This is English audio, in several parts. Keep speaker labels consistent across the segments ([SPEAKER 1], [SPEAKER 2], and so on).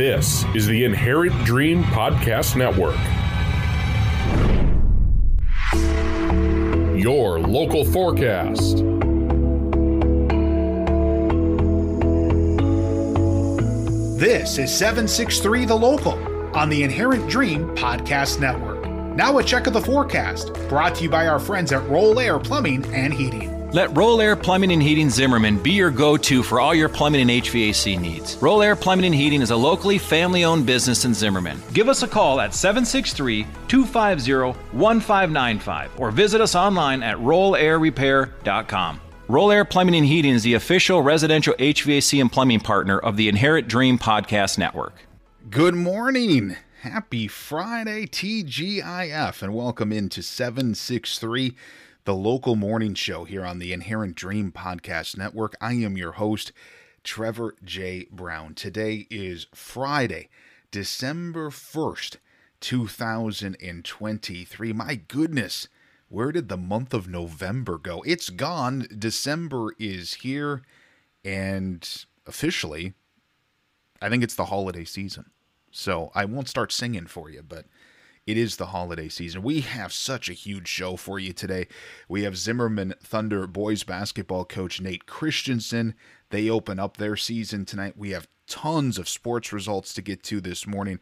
[SPEAKER 1] This is the Inherent Dream Podcast Network. Your local forecast.
[SPEAKER 2] This is 763 The Local on the Inherent Dream Podcast Network. Now, a check of the forecast brought to you by our friends at Roll Air Plumbing and Heating.
[SPEAKER 3] Let Roll Air Plumbing and Heating Zimmerman be your go to for all your plumbing and HVAC needs. Roll Air Plumbing and Heating is a locally family owned business in Zimmerman. Give us a call at 763 250 1595 or visit us online at rollairrepair.com. Roll Air Plumbing and Heating is the official residential HVAC and plumbing partner of the Inherent Dream Podcast Network.
[SPEAKER 2] Good morning. Happy Friday, TGIF, and welcome into 763 the local morning show here on the Inherent Dream Podcast Network. I am your host, Trevor J. Brown. Today is Friday, December 1st, 2023. My goodness, where did the month of November go? It's gone. December is here, and officially, I think it's the holiday season. So I won't start singing for you, but it is the holiday season. We have such a huge show for you today. We have Zimmerman Thunder boys basketball coach Nate Christensen. They open up their season tonight. We have tons of sports results to get to this morning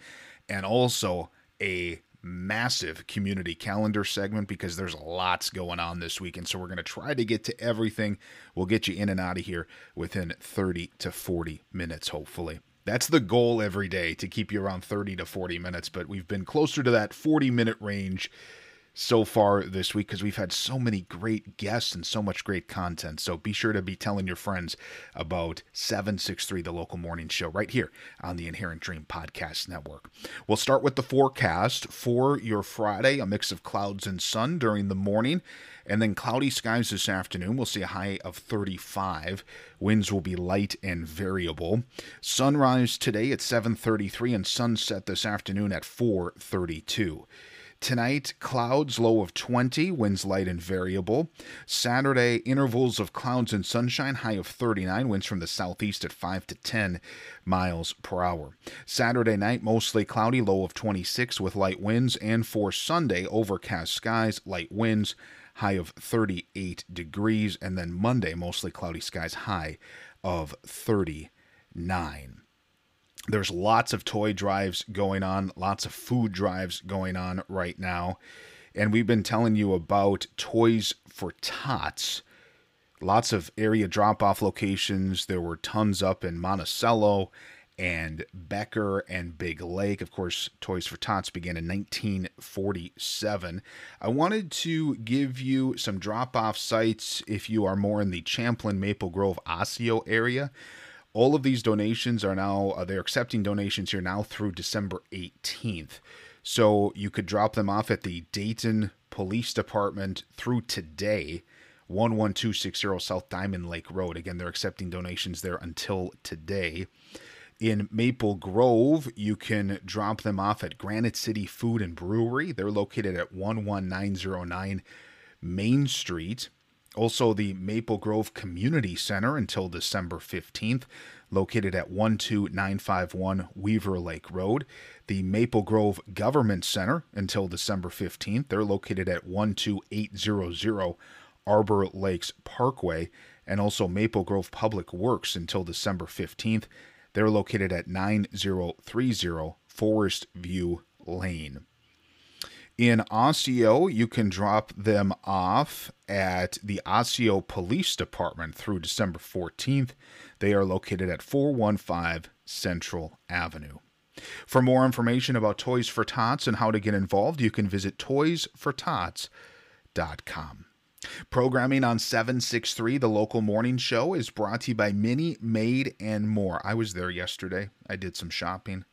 [SPEAKER 2] and also a massive community calendar segment because there's lots going on this weekend. So we're going to try to get to everything. We'll get you in and out of here within 30 to 40 minutes, hopefully. That's the goal every day to keep you around 30 to 40 minutes, but we've been closer to that 40 minute range so far this week because we've had so many great guests and so much great content. So be sure to be telling your friends about 763, the local morning show, right here on the Inherent Dream Podcast Network. We'll start with the forecast for your Friday a mix of clouds and sun during the morning. And then cloudy skies this afternoon. We'll see a high of 35. Winds will be light and variable. Sunrise today at 7:33 and sunset this afternoon at 4:32. Tonight, clouds low of 20, winds light and variable. Saturday, intervals of clouds and sunshine, high of 39, winds from the southeast at 5 to 10 miles per hour. Saturday night, mostly cloudy, low of 26 with light winds. And for Sunday, overcast skies, light winds, high of 38 degrees. And then Monday, mostly cloudy skies, high of 39 there's lots of toy drives going on, lots of food drives going on right now. And we've been telling you about Toys for Tots. Lots of area drop off locations. There were tons up in Monticello and Becker and Big Lake. Of course, Toys for Tots began in 1947. I wanted to give you some drop off sites if you are more in the Champlin, Maple Grove, Osseo area. All of these donations are now, uh, they're accepting donations here now through December 18th. So you could drop them off at the Dayton Police Department through today, 11260 South Diamond Lake Road. Again, they're accepting donations there until today. In Maple Grove, you can drop them off at Granite City Food and Brewery. They're located at 11909 Main Street. Also, the Maple Grove Community Center until December 15th, located at 12951 Weaver Lake Road. The Maple Grove Government Center until December 15th. They're located at 12800 Arbor Lakes Parkway. And also Maple Grove Public Works until December 15th. They're located at 9030 Forest View Lane. In Osseo, you can drop them off at the Osseo Police Department through December 14th. They are located at 415 Central Avenue. For more information about Toys for Tots and how to get involved, you can visit toysfortots.com. Programming on 763, the local morning show, is brought to you by Mini Made and More. I was there yesterday. I did some shopping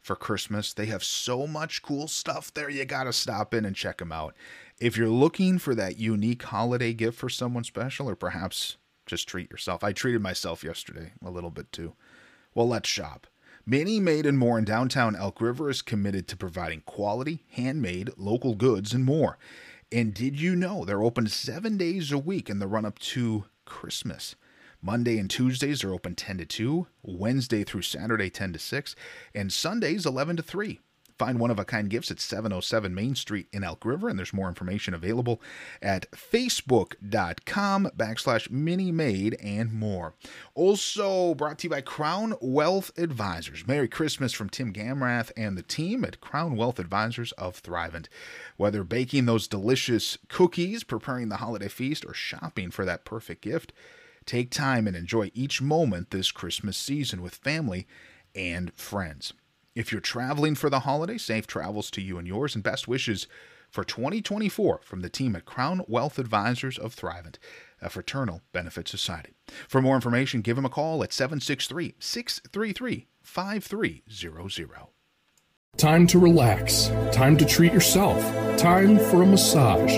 [SPEAKER 2] for Christmas. They have so much cool stuff there. You got to stop in and check them out. If you're looking for that unique holiday gift for someone special, or perhaps just treat yourself, I treated myself yesterday a little bit too. Well, let's shop. Mini Made and More in downtown Elk River is committed to providing quality, handmade, local goods and more. And did you know they're open seven days a week in the run up to Christmas? Monday and Tuesdays are open 10 to 2, Wednesday through Saturday 10 to 6, and Sundays 11 to 3. Find one of a kind gifts at 707 Main Street in Elk River, and there's more information available at facebook.com backslash mini made and more. Also brought to you by Crown Wealth Advisors. Merry Christmas from Tim Gamrath and the team at Crown Wealth Advisors of Thrivent. Whether baking those delicious cookies, preparing the holiday feast, or shopping for that perfect gift, take time and enjoy each moment this Christmas season with family and friends. If you're traveling for the holiday, safe travels to you and yours, and best wishes for 2024 from the team at Crown Wealth Advisors of Thrivent, a fraternal benefit society. For more information, give them a call at 763 633 5300.
[SPEAKER 1] Time to relax. Time to treat yourself. Time for a massage.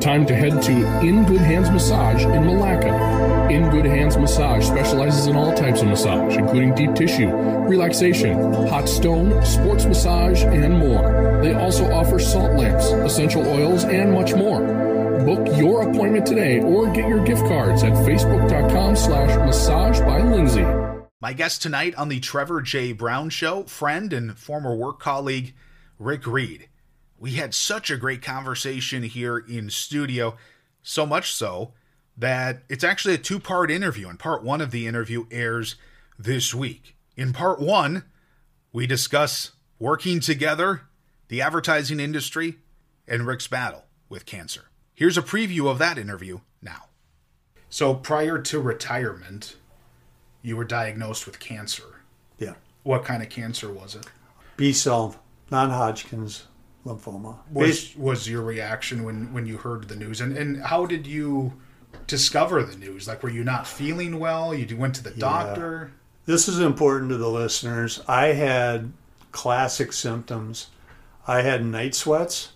[SPEAKER 1] Time to head to In Good Hands Massage in Milaca. In Good Hands Massage specializes in all types of massage, including deep tissue, relaxation, hot stone, sports massage, and more. They also offer salt lamps, essential oils, and much more. Book your appointment today or get your gift cards at facebook.com slash massage by Lindsay.
[SPEAKER 2] My guest tonight on the Trevor J. Brown Show, friend and former work colleague Rick Reed. We had such a great conversation here in studio, so much so that it's actually a two part interview, and part one of the interview airs this week. In part one, we discuss working together, the advertising industry, and Rick's battle with cancer. Here's a preview of that interview now. So, prior to retirement, you were diagnosed with cancer.
[SPEAKER 4] Yeah.
[SPEAKER 2] What kind of cancer was it?
[SPEAKER 4] B cell, non Hodgkin's lymphoma.
[SPEAKER 2] Was was your reaction when when you heard the news, and and how did you discover the news? Like, were you not feeling well? You went to the doctor.
[SPEAKER 4] This is important to the listeners. I had classic symptoms. I had night sweats.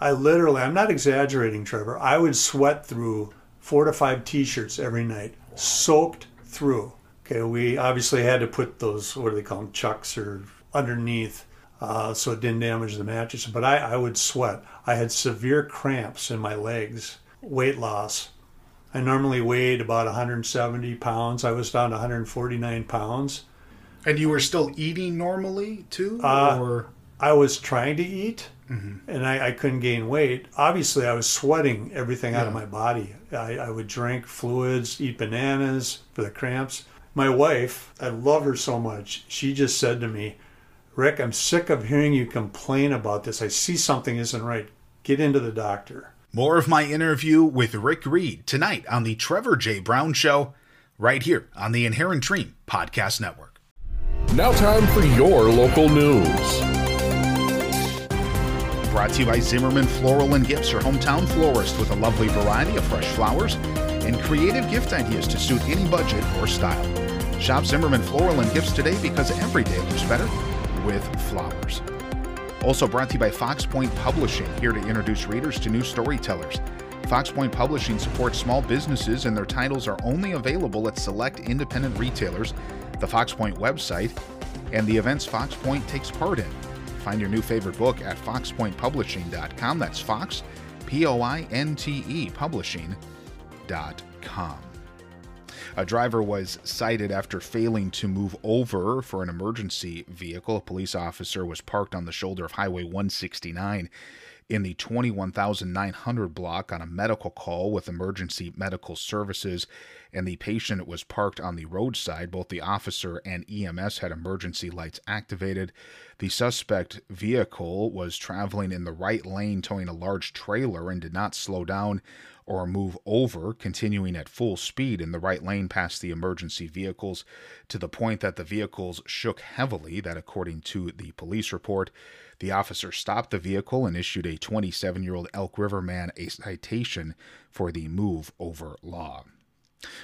[SPEAKER 4] I literally, I'm not exaggerating, Trevor. I would sweat through four to five t-shirts every night, soaked through. Okay, we obviously had to put those, what do they call them, chucks or underneath uh, so it didn't damage the mattress. But I, I would sweat. I had severe cramps in my legs, weight loss. I normally weighed about 170 pounds. I was down to 149 pounds.
[SPEAKER 2] And you were still eating normally too,
[SPEAKER 4] Uh,
[SPEAKER 2] or
[SPEAKER 4] I was trying to eat and I, I couldn't gain weight. Obviously, I was sweating everything out of my body. I, I would drink fluids, eat bananas for the cramps. My wife, I love her so much, she just said to me, Rick, I'm sick of hearing you complain about this. I see something isn't right. Get into the doctor.
[SPEAKER 2] more of my interview with Rick Reed tonight on the Trevor J. Brown Show, right here on the Inherent Dream Podcast Network.
[SPEAKER 1] Now, time for your local news.
[SPEAKER 2] Brought to you by Zimmerman Floral and Gifts, your hometown florist with a lovely variety of fresh flowers and creative gift ideas to suit any budget or style. Shop Zimmerman Floral and Gifts today because every day looks better with flowers. Also brought to you by Fox Point Publishing, here to introduce readers to new storytellers. Fox Point Publishing supports small businesses and their titles are only available at select independent retailers, the Fox Point website, and the events Fox Point takes part in. Find your new favorite book at foxpointpublishing.com. That's Fox, P O I N T E, publishing.com. A driver was cited after failing to move over for an emergency vehicle. A police officer was parked on the shoulder of Highway 169 in the 21900 block on a medical call with emergency medical services, and the patient was parked on the roadside. Both the officer and EMS had emergency lights activated. The suspect vehicle was traveling in the right lane, towing a large trailer, and did not slow down or move over, continuing at full speed in the right lane past the emergency vehicles to the point that the vehicles shook heavily. That, according to the police report, the officer stopped the vehicle and issued a 27 year old Elk River man a citation for the move over law.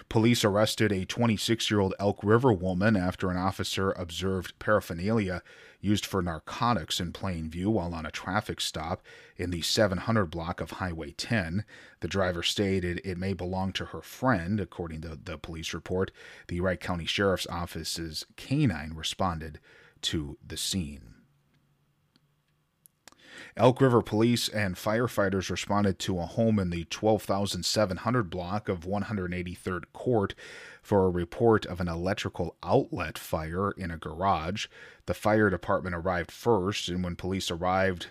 [SPEAKER 2] Police arrested a 26 year old Elk River woman after an officer observed paraphernalia used for narcotics in plain view while on a traffic stop in the 700 block of Highway 10. The driver stated it may belong to her friend, according to the police report. The Wright County Sheriff's Office's canine responded to the scene. Elk River Police and firefighters responded to a home in the 12,700 block of 183rd Court for a report of an electrical outlet fire in a garage. The fire department arrived first, and when police arrived,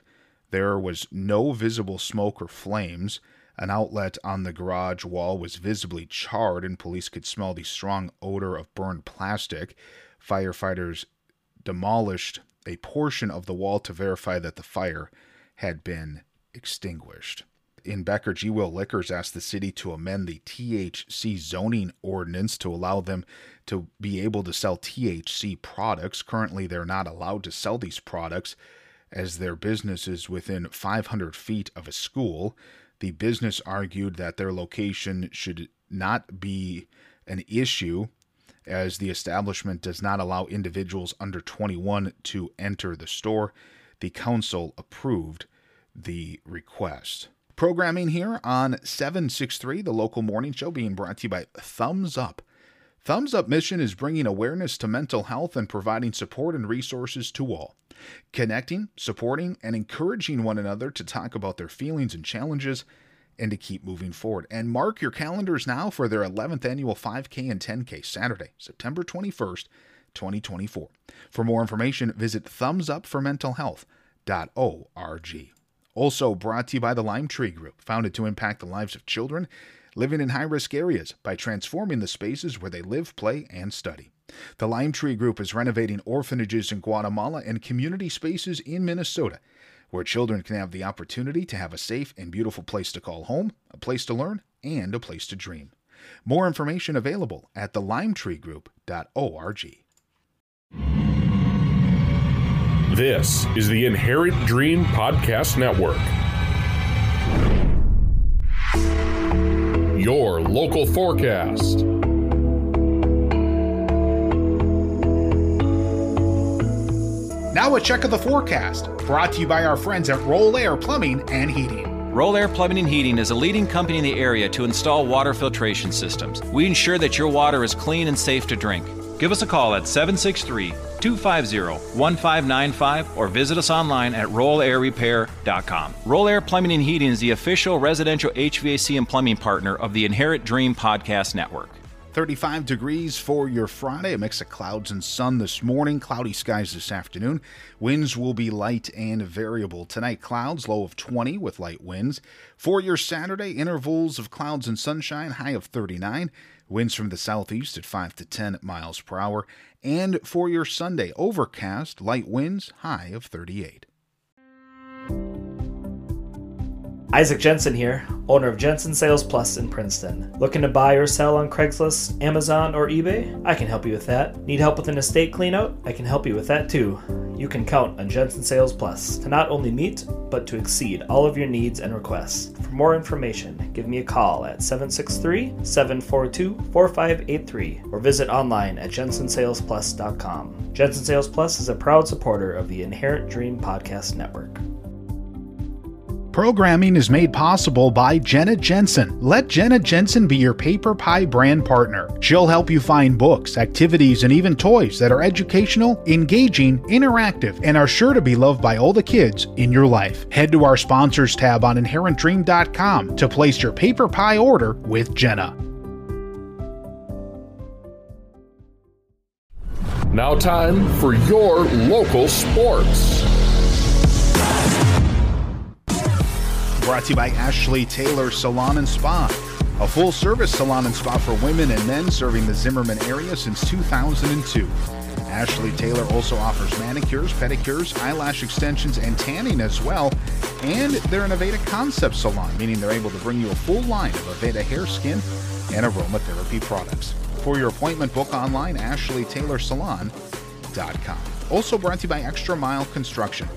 [SPEAKER 2] there was no visible smoke or flames. An outlet on the garage wall was visibly charred, and police could smell the strong odor of burned plastic. Firefighters demolished a portion of the wall to verify that the fire had been extinguished. In Becker, G. Will Liquors asked the city to amend the THC zoning ordinance to allow them to be able to sell THC products. Currently, they're not allowed to sell these products as their business is within 500 feet of a school. The business argued that their location should not be an issue as the establishment does not allow individuals under 21 to enter the store. The council approved the request. Programming here on 763, the local morning show, being brought to you by Thumbs Up. Thumbs Up mission is bringing awareness to mental health and providing support and resources to all. Connecting, supporting, and encouraging one another to talk about their feelings and challenges and to keep moving forward. And mark your calendars now for their 11th annual 5K and 10K Saturday, September 21st, 2024. For more information, visit thumbsupformentalhealth.org. Also brought to you by the Lime Tree Group, founded to impact the lives of children living in high risk areas by transforming the spaces where they live, play, and study. The Lime Tree Group is renovating orphanages in Guatemala and community spaces in Minnesota, where children can have the opportunity to have a safe and beautiful place to call home, a place to learn, and a place to dream. More information available at thelimetreegroup.org.
[SPEAKER 1] This is the Inherent Dream Podcast Network. Your local forecast.
[SPEAKER 2] Now, a check of the forecast, brought to you by our friends at Roll Air Plumbing and Heating.
[SPEAKER 3] Roll Air Plumbing and Heating is a leading company in the area to install water filtration systems. We ensure that your water is clean and safe to drink. Give us a call at 763 250 1595 or visit us online at rollairrepair.com. Roll Air Plumbing and Heating is the official residential HVAC and plumbing partner of the Inherent Dream Podcast Network.
[SPEAKER 2] 35 degrees for your Friday. A mix of clouds and sun this morning. Cloudy skies this afternoon. Winds will be light and variable. Tonight, clouds, low of 20 with light winds. For your Saturday, intervals of clouds and sunshine, high of 39. Winds from the southeast at 5 to 10 miles per hour. And for your Sunday, overcast, light winds, high of 38.
[SPEAKER 5] Isaac Jensen here, owner of Jensen Sales Plus in Princeton. Looking to buy or sell on Craigslist, Amazon, or eBay? I can help you with that. Need help with an estate cleanout? I can help you with that too. You can count on Jensen Sales Plus to not only meet, but to exceed all of your needs and requests. For more information, give me a call at 763 742 4583 or visit online at jensensalesplus.com. Jensen Sales Plus is a proud supporter of the Inherent Dream Podcast Network.
[SPEAKER 2] Programming is made possible by Jenna Jensen. Let Jenna Jensen be your Paper Pie brand partner. She'll help you find books, activities, and even toys that are educational, engaging, interactive, and are sure to be loved by all the kids in your life. Head to our sponsors tab on inherentdream.com to place your Paper Pie order with Jenna.
[SPEAKER 1] Now, time for your local sports.
[SPEAKER 2] Brought to you by Ashley Taylor Salon and Spa, a full service salon and spa for women and men serving the Zimmerman area since 2002. Ashley Taylor also offers manicures, pedicures, eyelash extensions, and tanning as well. And they're an Aveda concept salon, meaning they're able to bring you a full line of Aveda hair, skin, and aromatherapy products. For your appointment, book online, ashleytaylorsalon.com. Also brought to you by Extra Mile Construction.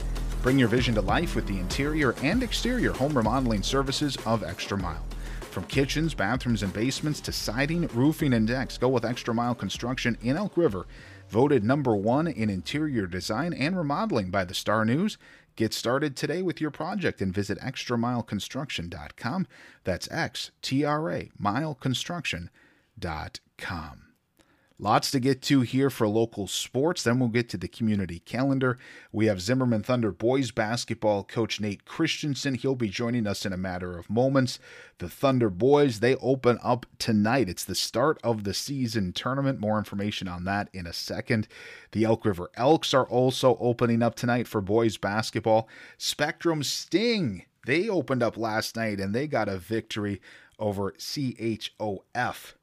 [SPEAKER 2] Bring your vision to life with the interior and exterior home remodeling services of Extra Mile. From kitchens, bathrooms, and basements to siding, roofing, and decks, go with Extra Mile Construction in Elk River. Voted number one in interior design and remodeling by the Star News. Get started today with your project and visit extramileconstruction.com. That's X T R A mileconstruction.com. Lots to get to here for local sports. Then we'll get to the community calendar. We have Zimmerman Thunder boys basketball coach Nate Christensen. He'll be joining us in a matter of moments. The Thunder boys, they open up tonight. It's the start of the season tournament. More information on that in a second. The Elk River Elks are also opening up tonight for boys basketball. Spectrum Sting, they opened up last night and they got a victory over CHOF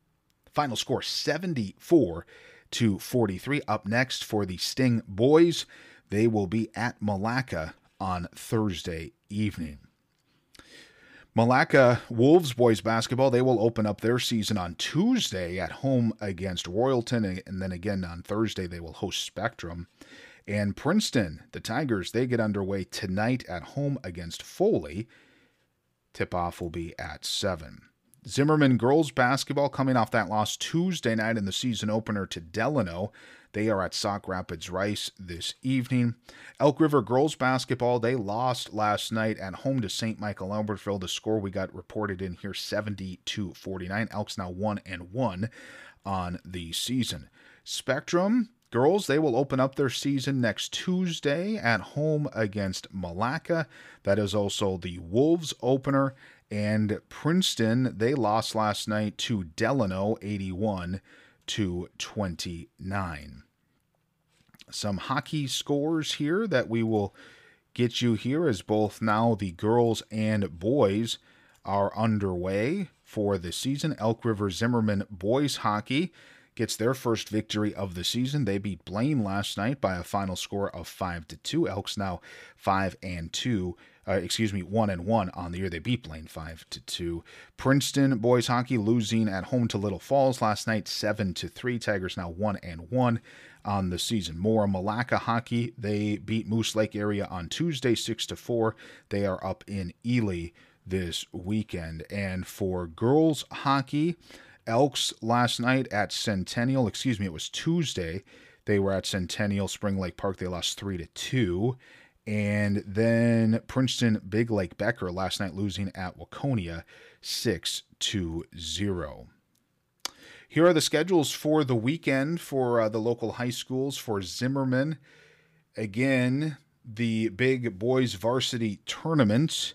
[SPEAKER 2] Final score 74 to 43. Up next for the Sting boys, they will be at Milaca on Thursday evening. Milaca Wolves boys basketball, they will open up their season on Tuesday at home against Royalton, and then again on Thursday they will host Spectrum. And Princeton, the Tigers, they get underway tonight at home against Foley. Tip off will be at 7. Zimmerman girls basketball coming off that loss Tuesday night in the season opener to Delano. They are at Sauk Rapids Rice this evening. Elk River girls basketball, they lost last night at home to St. Michael Albertville. The score we got reported in here 70 to 49. Elks now 1 and 1 on the season. Spectrum Girls, they will open up their season next Tuesday at home against Milaca. That is also the Wolves opener. And Princeton, they lost last night to Delano 81 to 29. Some hockey scores here that we will get you here as both now the girls and boys are underway for the season. Elk River Zimmerman boys hockey gets their first victory of the season. They beat Blaine last night by a final score of 5 to 2. Elks now 5 and 2 uh, excuse me, one and one on the year. They beat Blaine five to two. Princeton boys hockey losing at home to Little Falls last night, seven to three. Tigers now one and one on the season. More Milaca hockey. They beat Moose Lake area on Tuesday, six to four. They are up in Ely this weekend. And for girls hockey, Elks last night at Centennial. Excuse me, it was Tuesday. They were at Centennial Spring Lake Park. They lost three to two. And then Princeton Big Lake Becker last night losing at Waconia 6 to 0. Here are the schedules for the weekend for uh, the local high schools for Zimmerman. Again, the big boys varsity tournament.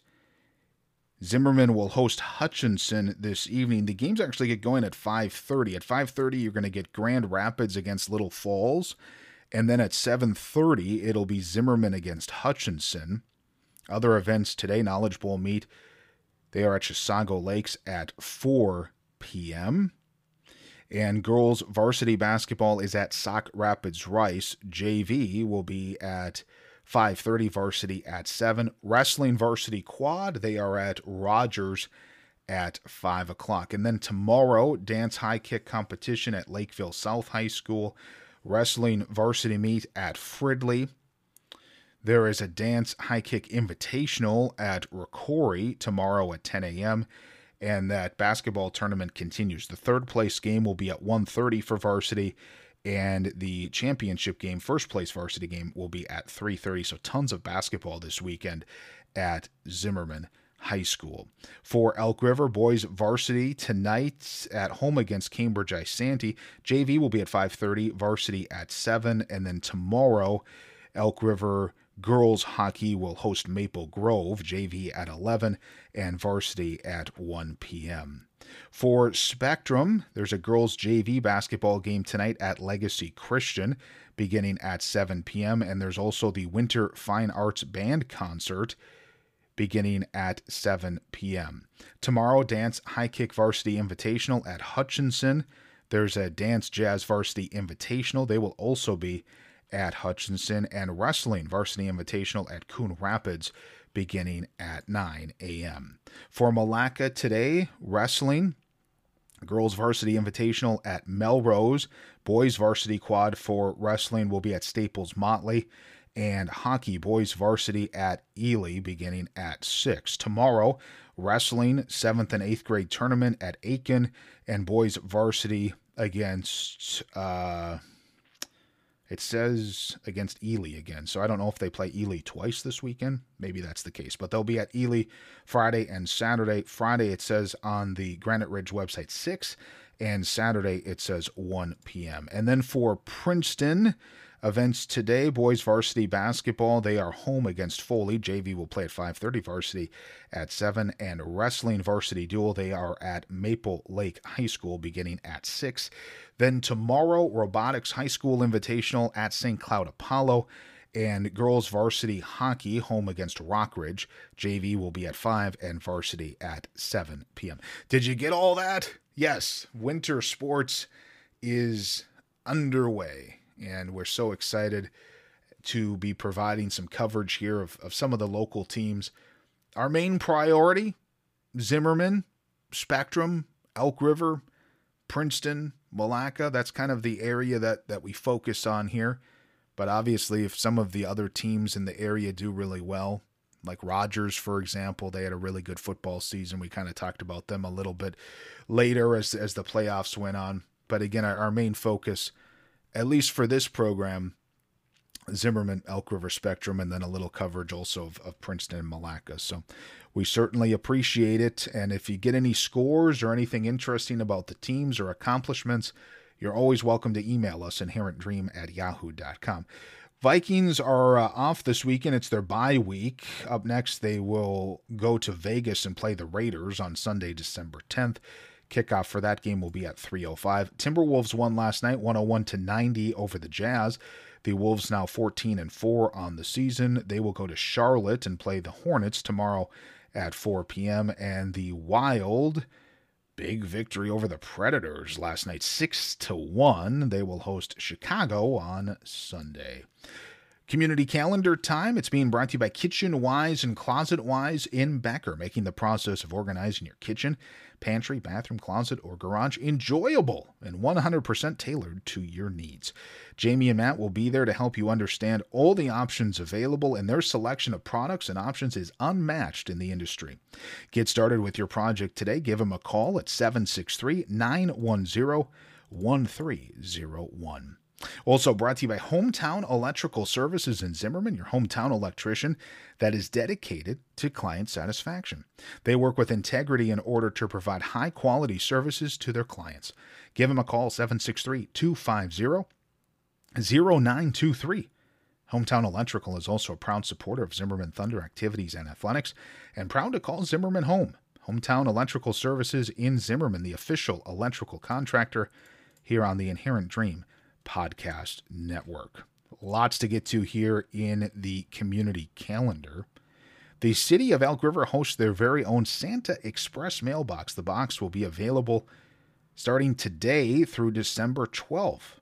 [SPEAKER 2] Zimmerman will host Hutchinson this evening. The games actually get going at 5:30. At 5:30 you're going to get Grand Rapids against Little Falls. And then at 7:30, it'll be Zimmerman against Hutchinson. Other events today, Knowledge Bowl meet. They are at Chisago Lakes at 4 p.m. And girls varsity basketball is at Sauk Rapids Rice. JV will be at 5:30. Varsity at 7. Wrestling varsity quad. They are at Rogers at 5 o'clock. And then tomorrow, dance high kick competition at Lakeville South High School wrestling varsity meet at Fridley. There is a dance high kick invitational at Rocori tomorrow at 10 a.m. And that basketball tournament continues. The third place game will be at 1:30 for varsity, and the championship game, first place varsity game, will be at 3:30. So tons of basketball this weekend at Zimmerman. High School. For Elk River boys varsity tonight at home against Cambridge Isanti. JV will be at 5:30, varsity at 7, and then tomorrow Elk River girls hockey will host Maple Grove, JV at 11 and varsity at 1 p.m. For Spectrum, there's a girls JV basketball game tonight at Legacy Christian beginning at 7 p.m. and there's also the Winter Fine Arts Band concert beginning at 7 p.m. Tomorrow, Dance High Kick Varsity Invitational at Hutchinson. There's a Dance Jazz Varsity Invitational. They will also be at Hutchinson and Wrestling Varsity Invitational at Coon Rapids beginning at 9 a.m. For Milaca today, wrestling, girls varsity invitational at Melrose, boys varsity quad for wrestling will be at Staples Motley, and hockey boys varsity at Ely beginning at 6. Tomorrow, wrestling 7th and 8th grade tournament at Aitkin and boys varsity against uh it says against Ely again. So I don't know if they play Ely twice this weekend. Maybe that's the case. But they'll be at Ely Friday and Saturday. Friday, it says on the Granite Ridge website 6 and Saturday it says 1 p.m. And then for Princeton, events today. Boys varsity basketball they are home against foley. Jv will play at 5.30 varsity at 7 and wrestling varsity dual they are at maple lake high school beginning at 6 then tomorrow robotics high school invitational at st cloud apollo and girls varsity hockey home against rockridge jv will be at 5 and varsity at 7 p.m did you get all that? Yes winter sports is underway and we're so excited to be providing some coverage here of, of some of the local teams. Our main priority Zimmerman, Spectrum, Elk River, Princeton, Milaca. That's kind of the area that, that we focus on here. But obviously, if some of the other teams in the area do really well, like Rogers, for example, they had a really good football season. We kind of talked about them a little bit later as, as the playoffs went on. But again, our, our main focus at least for this program, Zimmerman, Elk River Spectrum, and then a little coverage also of, of Princeton and Milaca. So we certainly appreciate it. And if you get any scores or anything interesting about the teams or accomplishments, you're always welcome to email us inherentdream at yahoo.com. Vikings are uh, off this weekend. It's their bye week. Up next, they will go to Vegas and play the Raiders on Sunday, December 10th. Kickoff for that game will be at 3:05. Timberwolves won last night 101 to 90 over the Jazz. The Wolves now 14 and 4 on the season. They will go to Charlotte and play the Hornets tomorrow at 4 p.m. and the Wild big victory over the Predators last night 6 to 1. They will host Chicago on Sunday. Community calendar time. It's being brought to you by Kitchen Wise and Closet Wise in Becker, making the process of organizing your kitchen, pantry, bathroom, closet, or garage enjoyable and 100% tailored to your needs. Jamie and Matt will be there to help you understand all the options available, and their selection of products and options is unmatched in the industry. Get started with your project today. Give them a call at 763 910 1301. Also brought to you by Hometown Electrical Services in Zimmerman, your hometown electrician that is dedicated to client satisfaction. They work with integrity in order to provide high quality services to their clients. Give them a call 763 250 0923. Hometown Electrical is also a proud supporter of Zimmerman Thunder activities and athletics and proud to call Zimmerman home. Hometown Electrical Services in Zimmerman, the official electrical contractor here on the Inherent Dream Podcast Network. Lots to get to here in the community calendar. The city of Elk River hosts their very own Santa Express mailbox. The box will be available starting today through December 12th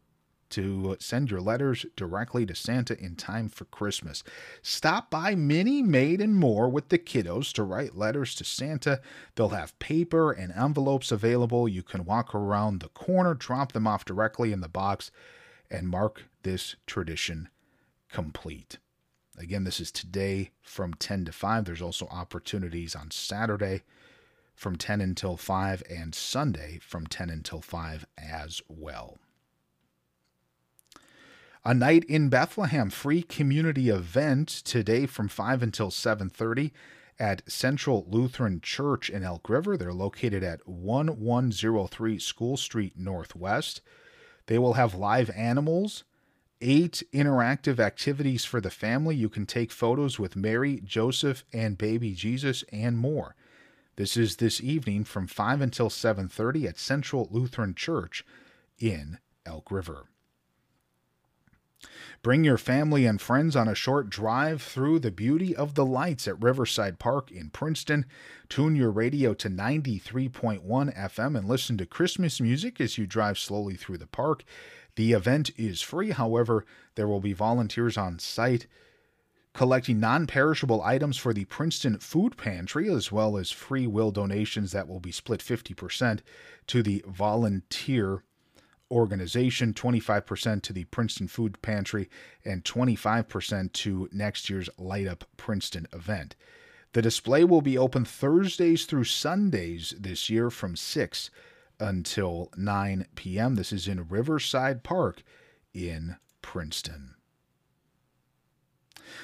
[SPEAKER 2] to send your letters directly to Santa in time for Christmas. Stop by Mini Made and More with the kiddos to write letters to Santa. They'll have paper and envelopes available. You can walk around the corner, drop them off directly in the box, and mark this tradition complete. Again, this is today from 10 to 5. There's also opportunities on Saturday from 10 until 5 and Sunday from 10 until 5 as well. A night in Bethlehem free community event today from 5 until 7:30 at Central Lutheran Church in Elk River. They're located at 1103 School Street Northwest. They will have live animals, eight interactive activities for the family. You can take photos with Mary, Joseph, and baby Jesus and more. This is this evening from 5 until 7:30 at Central Lutheran Church in Elk River. Bring your family and friends on a short drive through the beauty of the lights at Riverside Park in Princeton. Tune your radio to 93.1 FM and listen to Christmas music as you drive slowly through the park. The event is free, however, there will be volunteers on site collecting non perishable items for the Princeton Food Pantry, as well as free will donations that will be split 50% to the volunteer organization, 25% to the Princeton Food Pantry, and 25% to next year's Light Up Princeton event. The display will be open Thursdays through Sundays this year from 6 until 9 p.m. This is in Riverside Park in Princeton.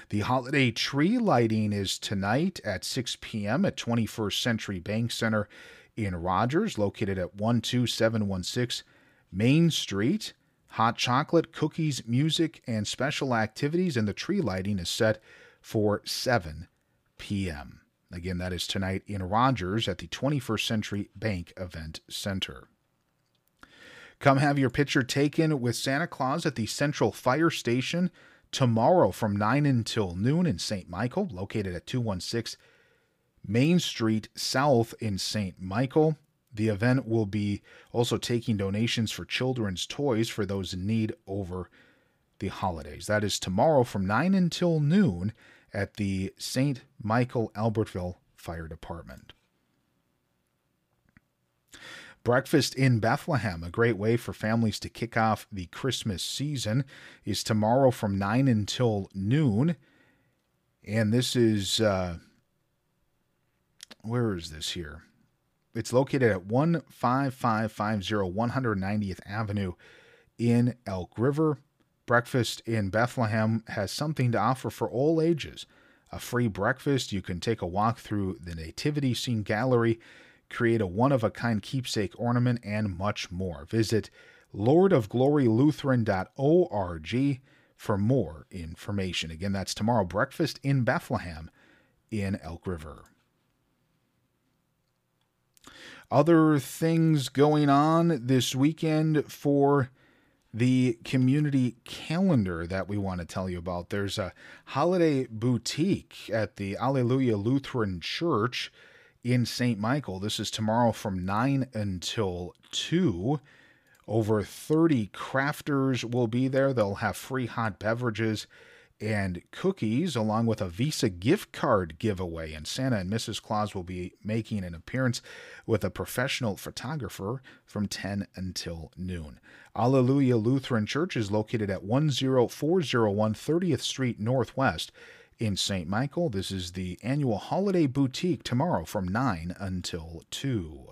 [SPEAKER 2] The holiday tree lighting is tonight at 6 p.m. at 21st Century Bank Center in Rogers, located at 12716 Main Street. Hot chocolate, cookies, music, and special activities, and the tree lighting is set for 7 p.m. Again, that is tonight in Rogers at the 21st Century Bank Event Center. Come have your picture taken with Santa Claus at the Central Fire Station tomorrow from 9 until noon in St. Michael, located at 216 Main Street South in St. Michael. The event will be also taking donations for children's toys for those in need over the holidays. That is tomorrow from 9 until noon at the St. Michael Albertville Fire Department. Breakfast in Bethlehem, a great way for families to kick off the Christmas season, is tomorrow from 9 until noon. And this is, uh, where is this here? It's located at 15550 190th Avenue in Elk River. Breakfast in Bethlehem has something to offer for all ages. A free breakfast, you can take a walk through the Nativity Scene Gallery, create a one of a kind keepsake ornament, and much more. Visit lordofglorylutheran.org for more information. Again, that's tomorrow, breakfast in Bethlehem in Elk River. Other things going on this weekend for the community calendar that we want to tell you about. There's a holiday boutique at the Alleluia Lutheran Church in St. Michael. This is tomorrow from 9 until 2. Over 30 crafters will be there. They'll have free hot beverages and cookies, along with a Visa gift card giveaway. And Santa and Mrs. Claus will be making an appearance with a professional photographer from 10 until noon. Alleluia Lutheran Church is located at 10401 30th Street Northwest in St. Michael. This is the annual holiday boutique tomorrow from 9 until 2.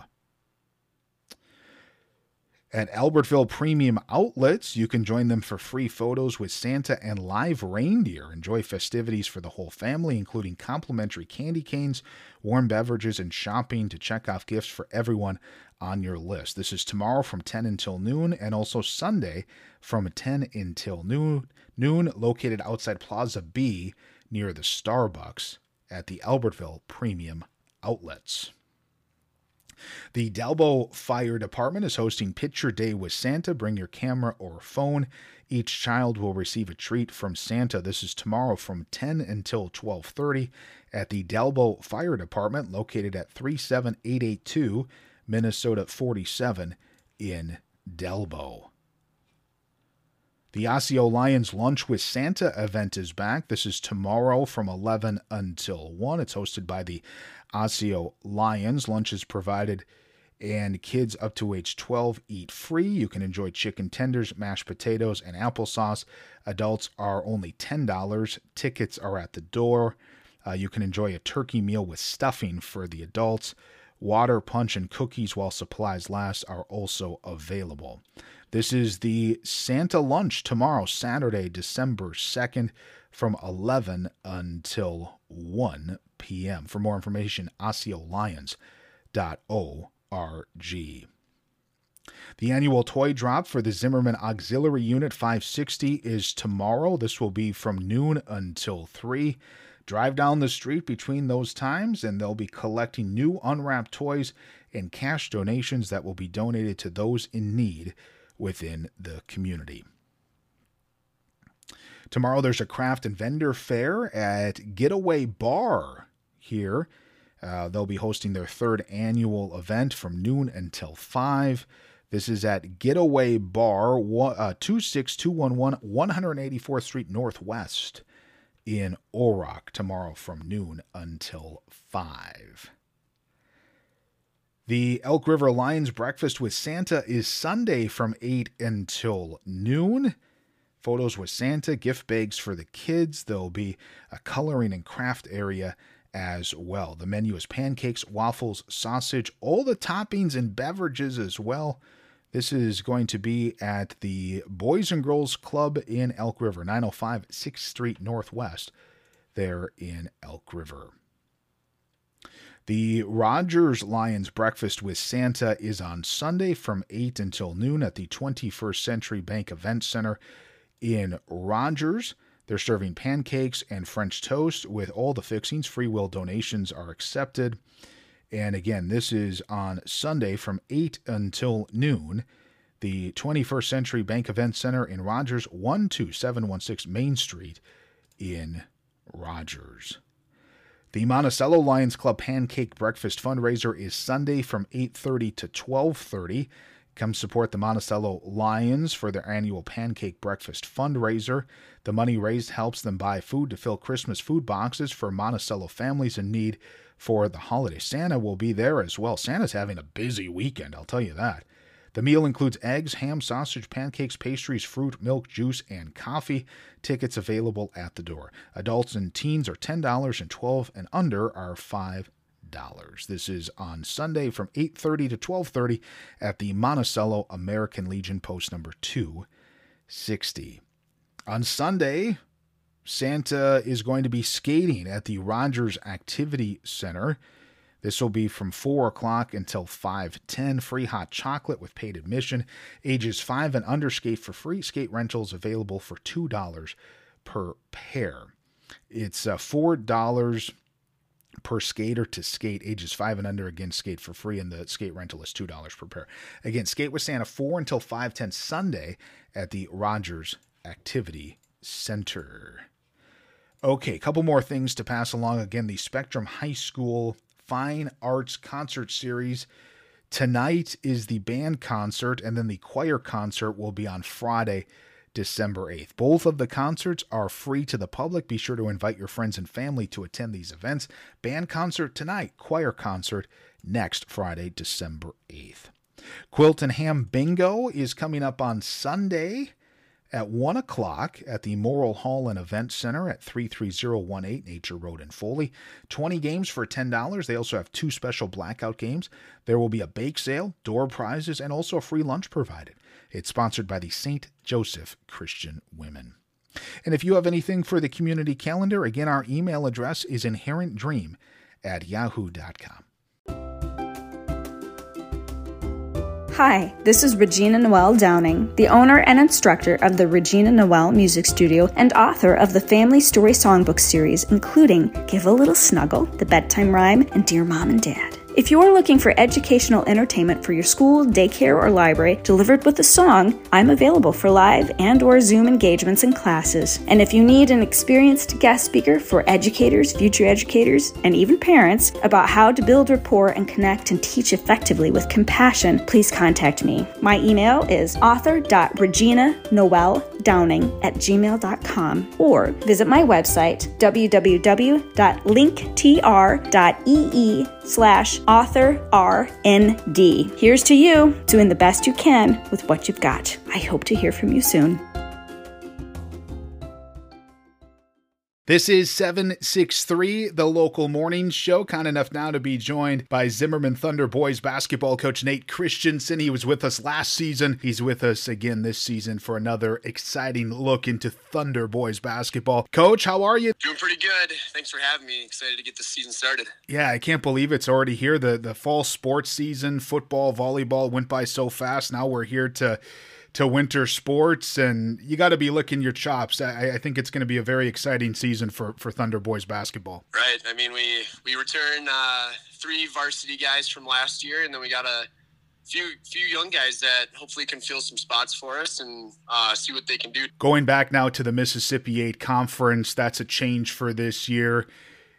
[SPEAKER 2] At Albertville Premium Outlets, you can join them for free photos with Santa and live reindeer. Enjoy festivities for the whole family, including complimentary candy canes, warm beverages, and shopping to check off gifts for everyone on your list. This is tomorrow from 10 until noon, and also Sunday from 10 until noon, noon located outside Plaza B near the Starbucks at the Albertville Premium Outlets. The Dalbo Fire Department is hosting Picture Day with Santa. Bring your camera or phone. Each child will receive a treat from Santa. This is tomorrow from 10 until 12:30 at the Dalbo Fire Department located at 37882 Minnesota 47 in Dalbo. The Osseo Lions Lunch with Santa event is back. This is tomorrow from 11 until 1. It's hosted by the Osseo Lions. Lunch is provided, and kids up to age 12 eat free. You can enjoy chicken tenders, mashed potatoes, and applesauce. Adults are only $10. Tickets are at the door. Uh, you can enjoy a turkey meal with stuffing for the adults. Water, punch, and cookies while supplies last are also available. This is the Santa Lunch tomorrow, Saturday, December 2nd, from 11 until 1 p.m. For more information, osseolions.org. The annual toy drop for the Zimmerman Auxiliary Unit 560 is tomorrow. This will be from noon until 3. Drive down the street between those times, and they'll be collecting new unwrapped toys and cash donations that will be donated to those in need within the community. Tomorrow there's a craft and vendor fair at Getaway Bar here. Uh, they'll be hosting their third annual event from noon until 5. This is at Getaway Bar, uh, 26211 184th Street Northwest in Orrock tomorrow from noon until 5. The Elk River Lions Breakfast with Santa is Sunday from 8 until noon. Photos with Santa, gift bags for the kids. There'll be a coloring and craft area as well. The menu is pancakes, waffles, sausage, all the toppings and beverages as well. This is going to be at the Boys and Girls Club in Elk River, 905 6th Street Northwest, there in Elk River. The Rogers Lions Breakfast with Santa is on Sunday from 8 until noon at the 21st Century Bank Event Center in Rogers. They're serving pancakes and French toast with all the fixings. Free will donations are accepted. And again, this is on Sunday from 8 until noon. The 21st Century Bank Event Center in Rogers, 12716 Main Street in Rogers. The Monticello Lions Club Pancake Breakfast fundraiser is Sunday from 8:30 to 12:30. Come support the Monticello Lions for their annual pancake breakfast fundraiser. The money raised helps them buy food to fill Christmas food boxes for Monticello families in need for the holiday. Santa will be there as well. Santa's having a busy weekend, I'll tell you that. The meal includes eggs, ham, sausage, pancakes, pastries, fruit, milk, juice, and coffee. Tickets available at the door. Adults and teens are $10 and 12 and under are 5 dollars. This is on Sunday from 8:30 to 12:30 at the Monticello American Legion post number 260. On Sunday, Santa is going to be skating at the Rogers Activity Center. This will be from 4 o'clock until 5.10. Free hot chocolate with paid admission. Ages 5 and under skate for free. Skate rentals available for $2 per pair. It's uh, $4 per skater to skate. Ages 5 and under, again, skate for free. And the skate rental is $2 per pair. Again, skate with Santa 4 until 5.10 Sunday at the Rogers Activity Center. Okay, a couple more things to pass along. Again, the Spectrum High School Fine Arts Concert Series. Tonight is the band concert, and then the choir concert will be on Friday, December 8th. Both of the concerts are free to the public. Be sure to invite your friends and family to attend these events. Band concert tonight, choir concert next Friday, December 8th. Quilt and Ham Bingo is coming up on Sunday at 1 o'clock at the Morrill Hall and Event Center at 33018 Nature Road in Foley. 20 games for $10. They also have two special blackout games. There will be a bake sale, door prizes, and also a free lunch provided. It's sponsored by the St. Joseph Christian Women. And if you have anything for the community calendar, again, our email address is inherentdream at yahoo.com.
[SPEAKER 6] Hi, this is Regina Noel Downing, the owner and instructor of the Regina Noel Music Studio and author of the Family Story Songbook series, including Give a Little Snuggle, The Bedtime Rhyme, and Dear Mom and Dad. If you're looking for educational entertainment for your school, daycare, or library delivered with a song, I'm available for live and or Zoom engagements and classes. And if you need an experienced guest speaker for educators, future educators, and even parents about how to build rapport and connect and teach effectively with compassion, please contact me. My email is author.reginanoeldowning at gmail.com or visit my website www.linktr.ee slash author RND. Here's to you doing the best you can with what you've got. I hope to hear from you soon.
[SPEAKER 2] This is 763, the local morning show. Kind enough now to be joined by Zimmerman Thunder boys basketball coach Nate Christensen. He was with us last season. He's with us again this season for another exciting look into Thunder boys basketball. Coach, how are you?
[SPEAKER 7] Doing pretty good. Thanks for having me. Excited to get this season started.
[SPEAKER 2] Yeah, I can't believe it's already here. The the fall sports season, football, volleyball went by so fast. Now we're here to to winter sports, and you got to be licking your chops. I, I think it's going to be a very exciting season for for Thunder Boys basketball.
[SPEAKER 7] Right. I mean, we we return uh, three varsity guys from last year, and then we got a few few young guys that hopefully can fill some spots for us and uh, see what they can do.
[SPEAKER 2] Going back now to the Mississippi Eight Conference, that's a change for this year.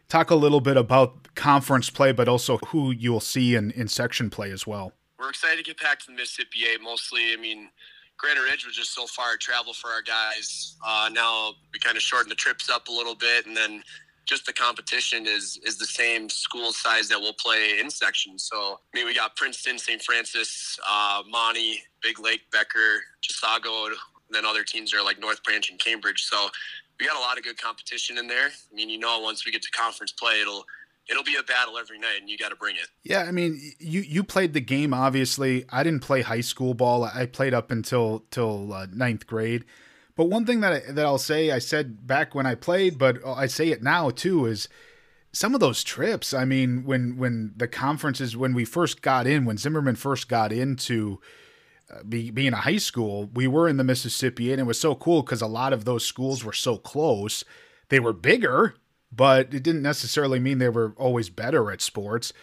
[SPEAKER 2] Talk a little bit about conference play, but also who you'll see in, in section play as well.
[SPEAKER 7] We're excited to get back to the Mississippi Eight. Mostly, I mean, Granite Ridge was just so far travel for our guys. Uh, now we kind of shorten the trips up a little bit, and then just the competition is is the same school size that we'll play in section. So I mean, we got Princeton, St. Francis, uh, Monty, Big Lake, Becker, Chisago, and then other teams are like North Branch and Cambridge. So we got a lot of good competition in there. I mean, you know, once we get to conference play, it'll it'll be a battle every night, and you got to bring it.
[SPEAKER 2] Yeah, I mean, you you played the game. Obviously, I didn't play high school ball. I played up until till uh, ninth grade. But one thing that I, that I'll say, I said back when I played, but I say it now too, is some of those trips. I mean, when when the conferences when we first got in, when Zimmerman first got into uh, be, being a high school, we were in the Mississippi, and it was so cool because a lot of those schools were so close. They were bigger, but it didn't necessarily mean they were always better at sports.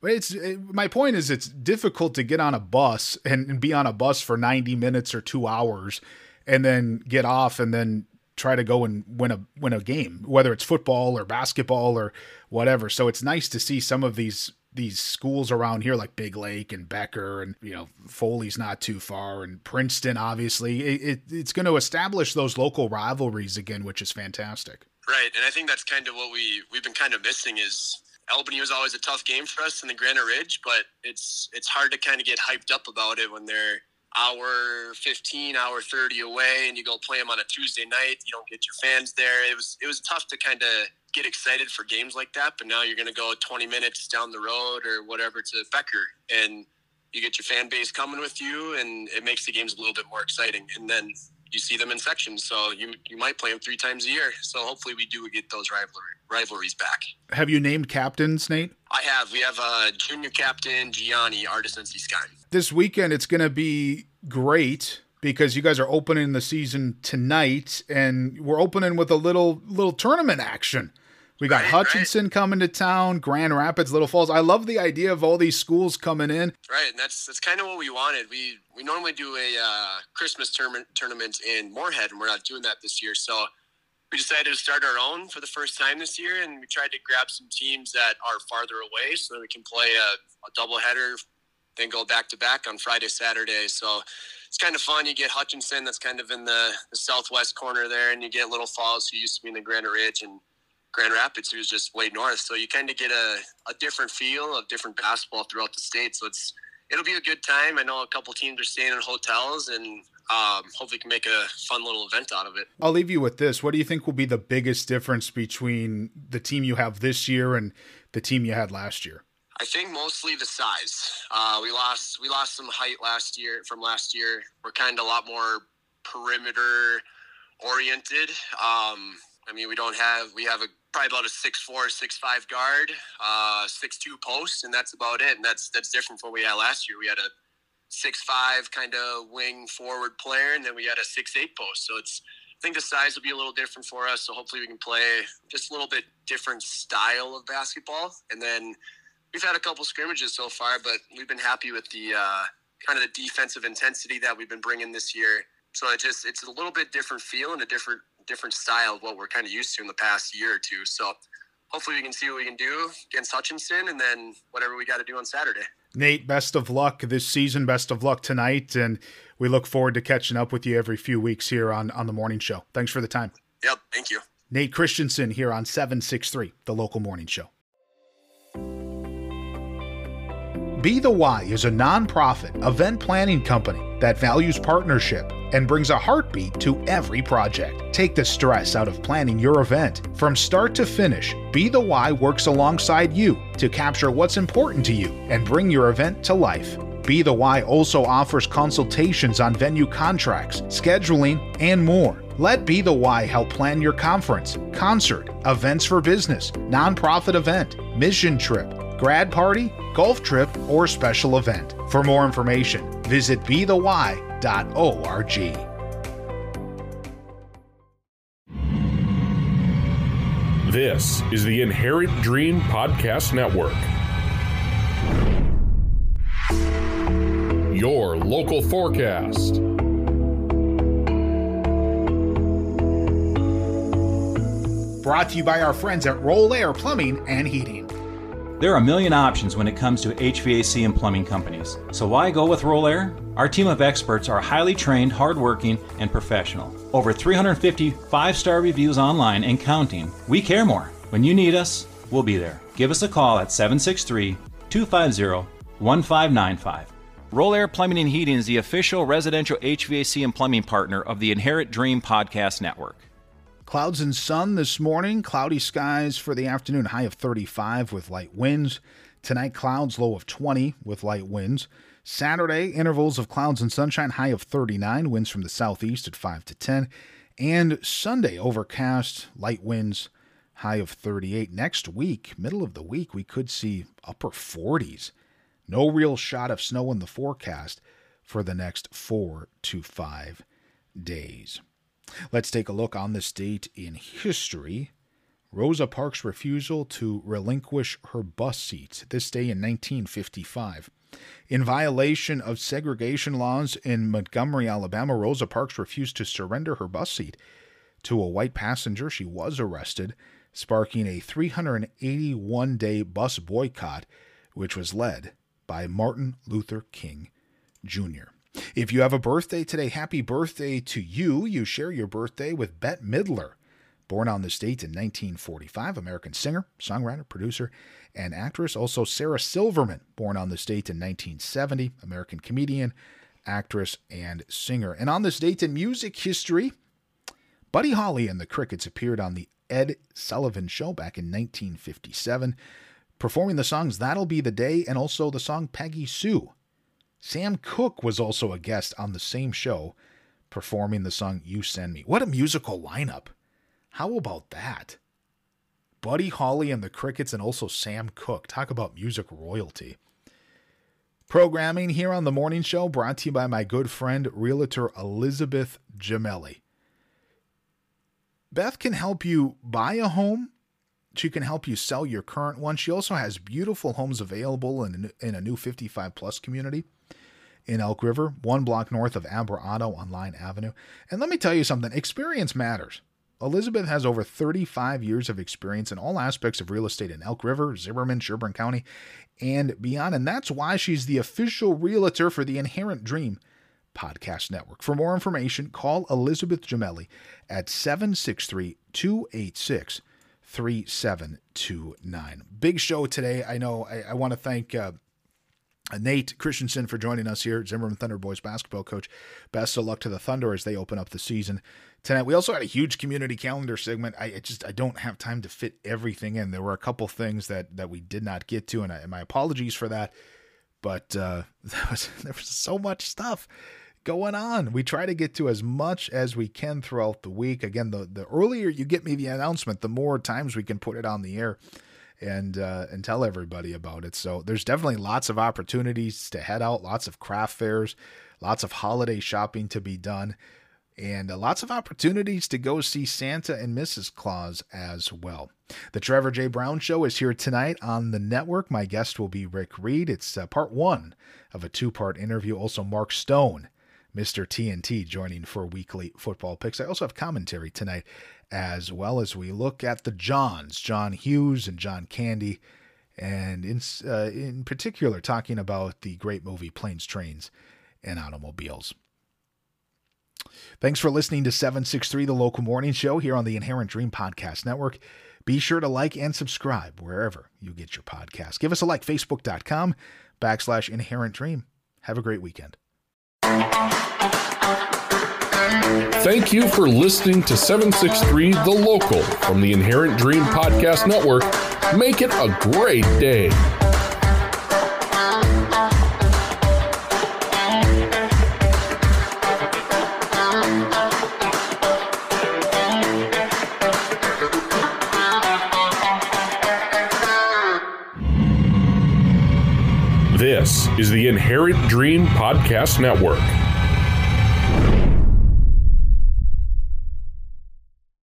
[SPEAKER 2] But it's it, my point is it's difficult to get on a bus and, and be on a bus for 90 minutes or two hours and then get off and then try to go and win a win a game, whether it's football or basketball or whatever. So it's nice to see some of these these schools around here like Big Lake and Becker and you know Foley's not too far and Princeton obviously it, it, it's going to establish those local rivalries again which is fantastic.
[SPEAKER 7] Right, and I think that's kind of what we we've been kind of missing is Albany was always a tough game for us in the Granite Ridge, but it's it's hard to kind of get hyped up about it when they're hour 15 hour 30 away and you go play them on a tuesday night you don't get your fans there. It was it was tough to kind of get excited for games like that but now you're going to go 20 minutes down the road or whatever to becker and you get your fan base coming with you and it makes the games a little bit more exciting. And then you see them in sections so you you might play them three times a year so hopefully we do get those rivalry, rivalries back
[SPEAKER 2] have you named captains nate
[SPEAKER 7] i have we have a junior captain gianni artist sky
[SPEAKER 2] this weekend it's going to be great because you guys are opening the season tonight and we're opening with a little little tournament action. We got right, Hutchinson right. coming to town, Grand Rapids, Little Falls. I love the idea of all these schools coming in.
[SPEAKER 7] Right, and that's that's kind of what we wanted. We we normally do a uh, Christmas tournament tournament in Moorhead, and we're not doing that this year. So we decided to start our own for the first time this year, and we tried to grab some teams that are farther away so that we can play a, a doubleheader then go back to back on Friday, Saturday. So it's kind of fun. You get Hutchinson, that's kind of in the, the southwest corner there, and you get Little Falls, who used to be in the Granite Ridge, and Grand Rapids, who's just way north. So you kind of get a, a different feel of different basketball throughout the state. So it's it'll be a good time. I know a couple teams are staying in hotels, and um, hopefully can make a fun little event out of it.
[SPEAKER 2] I'll leave you with this. What do you think will be the biggest difference between the team you have this year and the team you had last year?
[SPEAKER 7] I think mostly the size. Uh, we lost we lost some height last year from last year. We're kind of a lot more perimeter oriented. Um, I mean, we don't have we have a probably about a six four, six five guard, uh, six two post, and that's about it. And that's that's different from what we had last year. We had a six five kind of wing forward player, and then we had a six eight post. So it's I think the size will be a little different for us. So hopefully we can play just a little bit different style of basketball, and then we've had a couple scrimmages so far, but we've been happy with the uh, kind of the defensive intensity that we've been bringing this year. So it just it's a little bit different feel and a different different style of what we're kind of used to in the past year or two. So hopefully we can see what we can do against Hutchinson and then whatever we got to do on Saturday.
[SPEAKER 2] Nate, best of luck this season. Best of luck tonight, and we look forward to catching up with you every few weeks here on on the morning show. Thanks for the time.
[SPEAKER 7] Yep, thank you.
[SPEAKER 2] Nate Christensen here on 763, the local morning show. Be the Y is a nonprofit event planning company that values partnership and brings a heartbeat to every project. Take the stress out of planning your event. From start to finish, Be the Y works alongside you to capture what's important to you and bring your event to life. Be the Y also offers consultations on venue contracts, scheduling, and more. Let Be the Y help plan your conference, concert, events for business, nonprofit event, mission trip, grad party, golf trip, or special event. For more information, visit bethey.org.
[SPEAKER 1] This is the Inherent Dream Podcast Network. Your local forecast.
[SPEAKER 2] Brought to you by our friends at Roll Air Plumbing and Heating.
[SPEAKER 3] There are a million options when it comes to HVAC and plumbing companies. So why go with Roll Air? Our team of experts are highly trained, hardworking, and professional. Over 350 five star reviews online and counting. We care more. When you need us, we'll be there. Give us a call at 763 250 1595. Roll Air Plumbing and Heating is the official residential HVAC and plumbing partner of the Inherent Dream Podcast Network.
[SPEAKER 2] Clouds and sun this morning, cloudy skies for the afternoon, high of 35 with light winds. Tonight, clouds, low of 20 with light winds. Saturday, intervals of clouds and sunshine, high of 39, winds from the southeast at 5 to 10. And Sunday, overcast, light winds, high of 38. Next week, middle of the week, we could see upper 40s. No real shot of snow in the forecast for the next four to five days. Let's take a look on this date in history. Rosa Parks' refusal to relinquish her bus seat, this day in 1955. In violation of segregation laws in Montgomery, Alabama, Rosa Parks refused to surrender her bus seat to a white passenger. She was arrested, sparking a 381 day bus boycott, which was led by Martin Luther King Jr. If you have a birthday today, happy birthday to you. You share your birthday with Bette Midler. Born on this date in 1945, American singer, songwriter, producer, and actress. Also, Sarah Silverman, born on this date in 1970, American comedian, actress, and singer. And on this date in music history, Buddy Holly and the Crickets appeared on the Ed Sullivan Show back in 1957, performing the songs That'll Be the Day and also the song Peggy Sue. Sam Cooke was also a guest on the same show, performing the song You Send Me. What a musical lineup! How about that? Buddy Holly and the Crickets, and also Sam Cooke. Talk about music royalty. Programming here on the morning show brought to you by my good friend, realtor Elizabeth Gemelli. Beth can help you buy a home. She can help you sell your current one. She also has beautiful homes available in, in a new 55 plus community in Elk River, one block north of Auto on Line Avenue. And let me tell you something experience matters. Elizabeth has over 35 years of experience in all aspects of real estate in Elk River, Zimmerman, Sherburne County, and beyond. And that's why she's the official realtor for the Inherent Dream Podcast Network. For more information, call Elizabeth Gemelli at 763 286 3729. Big show today. I know I, I want to thank. Uh, Nate Christensen for joining us here, Zimmerman Thunder Boys basketball coach. Best of luck to the Thunder as they open up the season tonight. We also had a huge community calendar segment. I just I don't have time to fit everything in. There were a couple things that that we did not get to, and, I, and my apologies for that. But uh, there was there was so much stuff going on. We try to get to as much as we can throughout the week. Again, the, the earlier you get me the announcement, the more times we can put it on the air and uh, and tell everybody about it. So there's definitely lots of opportunities to head out, lots of craft fairs, lots of holiday shopping to be done, and uh, lots of opportunities to go see Santa and Mrs. Claus as well. The Trevor J. Brown Show is here tonight on the network. My guest will be Rick Reed. It's uh, part one of a two part interview. Also, Mark Stone Mr. TNT joining for weekly football picks. I also have commentary tonight as well as we look at the Johns, John Hughes and John Candy, and in, uh, in particular talking about the great movie Planes, Trains, and Automobiles. Thanks for listening to 763, the local morning show here on the Inherent Dream Podcast Network. Be sure to like and subscribe wherever you get your podcast. Give us a like, facebook.com backslash inherent dream. Have a great weekend.
[SPEAKER 1] Thank you for listening to 763 The Local from the Inherent Dream Podcast Network. Make it a great day. Is the Inherent Dream Podcast Network.